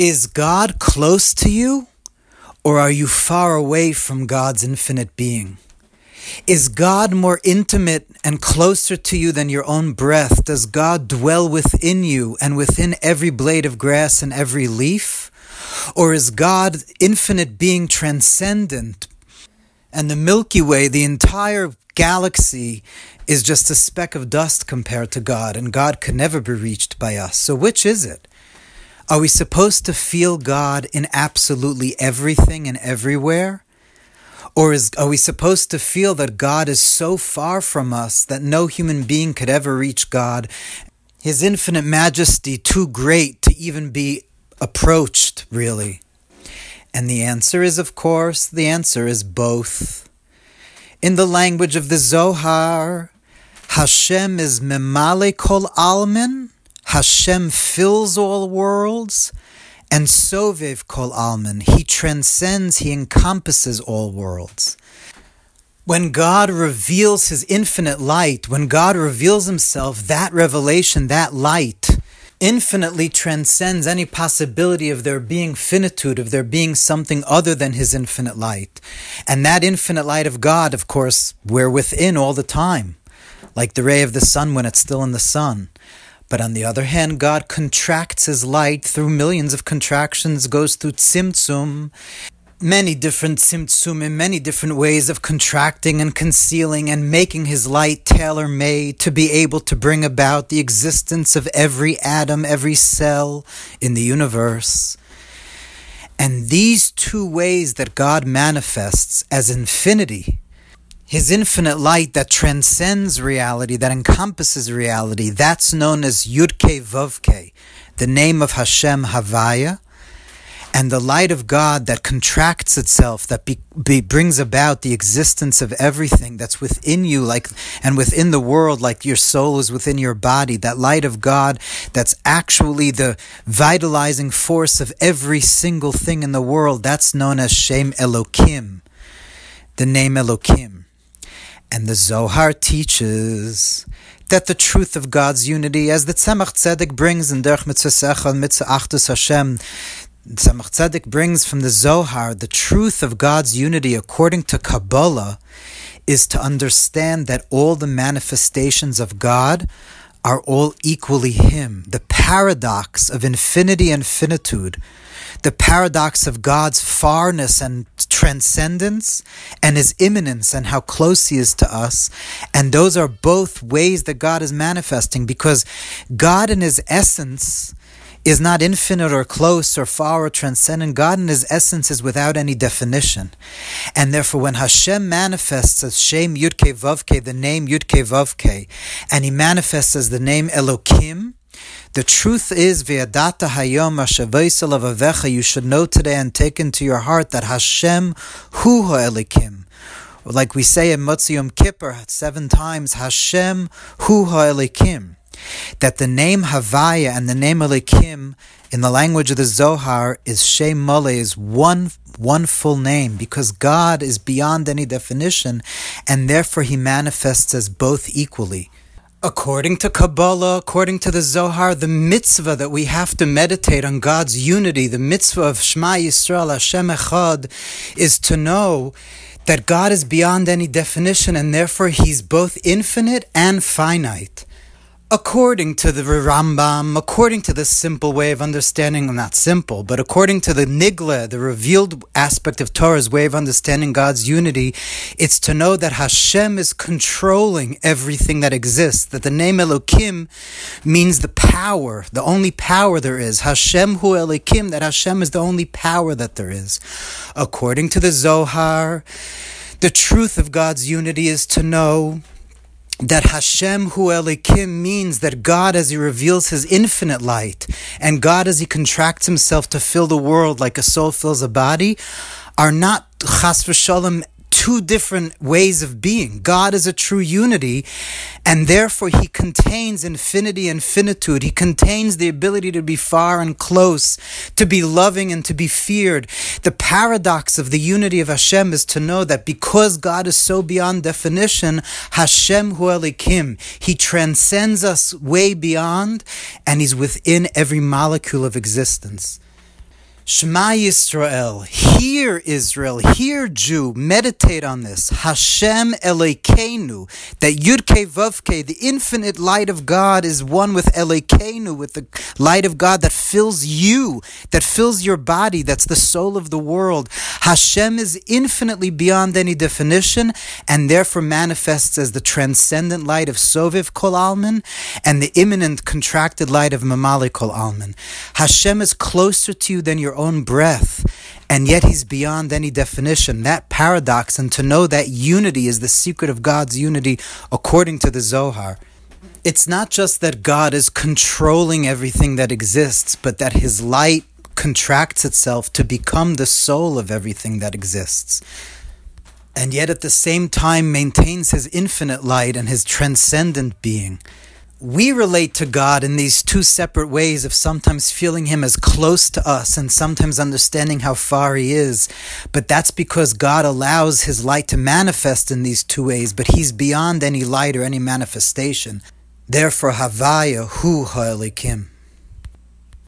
Is God close to you, or are you far away from God's infinite being? Is God more intimate and closer to you than your own breath? Does God dwell within you and within every blade of grass and every leaf? Or is God infinite being transcendent? And the Milky Way, the entire galaxy, is just a speck of dust compared to God, and God can never be reached by us. So, which is it? Are we supposed to feel God in absolutely everything and everywhere? Or is, are we supposed to feel that God is so far from us that no human being could ever reach God? His infinite majesty too great to even be approached, really? And the answer is, of course, the answer is both. In the language of the Zohar, Hashem is memale kol almin, Hashem fills all worlds, and Sovev Kol Almin, he transcends, he encompasses all worlds. When God reveals his infinite light, when God reveals himself, that revelation, that light, infinitely transcends any possibility of there being finitude, of there being something other than his infinite light. And that infinite light of God, of course, we're within all the time, like the ray of the sun when it's still in the sun. But on the other hand, God contracts his light through millions of contractions, goes through tzimtzum, many different tzimtzum, many different ways of contracting and concealing and making his light tailor made to be able to bring about the existence of every atom, every cell in the universe. And these two ways that God manifests as infinity his infinite light that transcends reality, that encompasses reality, that's known as Yudke Vovke, the name of Hashem Havaya, and the light of God that contracts itself, that be, be, brings about the existence of everything that's within you, like and within the world, like your soul is within your body. That light of God that's actually the vitalizing force of every single thing in the world. That's known as Shem Elokim, the name Elokim. And the Zohar teaches that the truth of God's unity, as the Tzemach Tzedek brings in Derech Mitzvah and Mitzvah Achdus Hashem, Tzemach Tzedek brings from the Zohar the truth of God's unity according to Kabbalah is to understand that all the manifestations of God are all equally Him. The paradox of infinity and finitude the paradox of God's farness and transcendence and his immanence and how close he is to us. And those are both ways that God is manifesting because God in his essence is not infinite or close or far or transcendent. God in his essence is without any definition. And therefore, when Hashem manifests as Shem Yudke Vavke, the name Yudke Vavke, and he manifests as the name Elokim, the truth is, V'yadata hayom lavavecha, you should know today and take into your heart that Hashem hu ha'elokim. Like we say in Motzi Kippur seven times, Hashem hu ha'elokim. That the name Havaya and the name Elokim in the language of the Zohar is Shem Mole, is one one full name because God is beyond any definition and therefore he manifests as both equally. According to Kabbalah, according to the Zohar, the mitzvah that we have to meditate on God's unity, the mitzvah of Shema Yisrael Hashem Echad, is to know that God is beyond any definition and therefore He's both infinite and finite. According to the Rambam, according to the simple way of understanding, well, not simple, but according to the Nigla, the revealed aspect of Torah's way of understanding God's unity, it's to know that Hashem is controlling everything that exists, that the name Elokim means the power, the only power there is. Hashem hu Elokim, that Hashem is the only power that there is. According to the Zohar, the truth of God's unity is to know that Hashem Hu Elokim means that God, as He reveals His infinite light, and God, as He contracts Himself to fill the world like a soul fills a body, are not chas v'shalom two different ways of being. God is a true unity, and therefore He contains infinity and finitude. He contains the ability to be far and close, to be loving and to be feared. The paradox of the unity of Hashem is to know that because God is so beyond definition, Hashem Hu Elokim, He transcends us way beyond, and He's within every molecule of existence. Shema Yisrael, hear Israel, hear Jew, meditate on this. Hashem Elokeinu, that Yudke Vavke, the infinite light of God, is one with Elokeinu, with the light of God that fills you, that fills your body, that's the soul of the world. Hashem is infinitely beyond any definition, and therefore manifests as the transcendent light of Sovev Kol Almin, and the immanent contracted light of Memale Kol Almin. Hashem is closer to you than your own breath, and yet he's beyond any definition. That paradox, and to know that unity is the secret of God's unity according to the Zohar. It's not just that God is controlling everything that exists, but that his light contracts itself to become the soul of everything that exists. And yet at the same time maintains his infinite light and his transcendent being we relate to God in these two separate ways of sometimes feeling Him as close to us and sometimes understanding how far He is. But that's because God allows His light to manifest in these two ways, but He's beyond any light or any manifestation. Therefore, Havaya Hu Ha'elokim.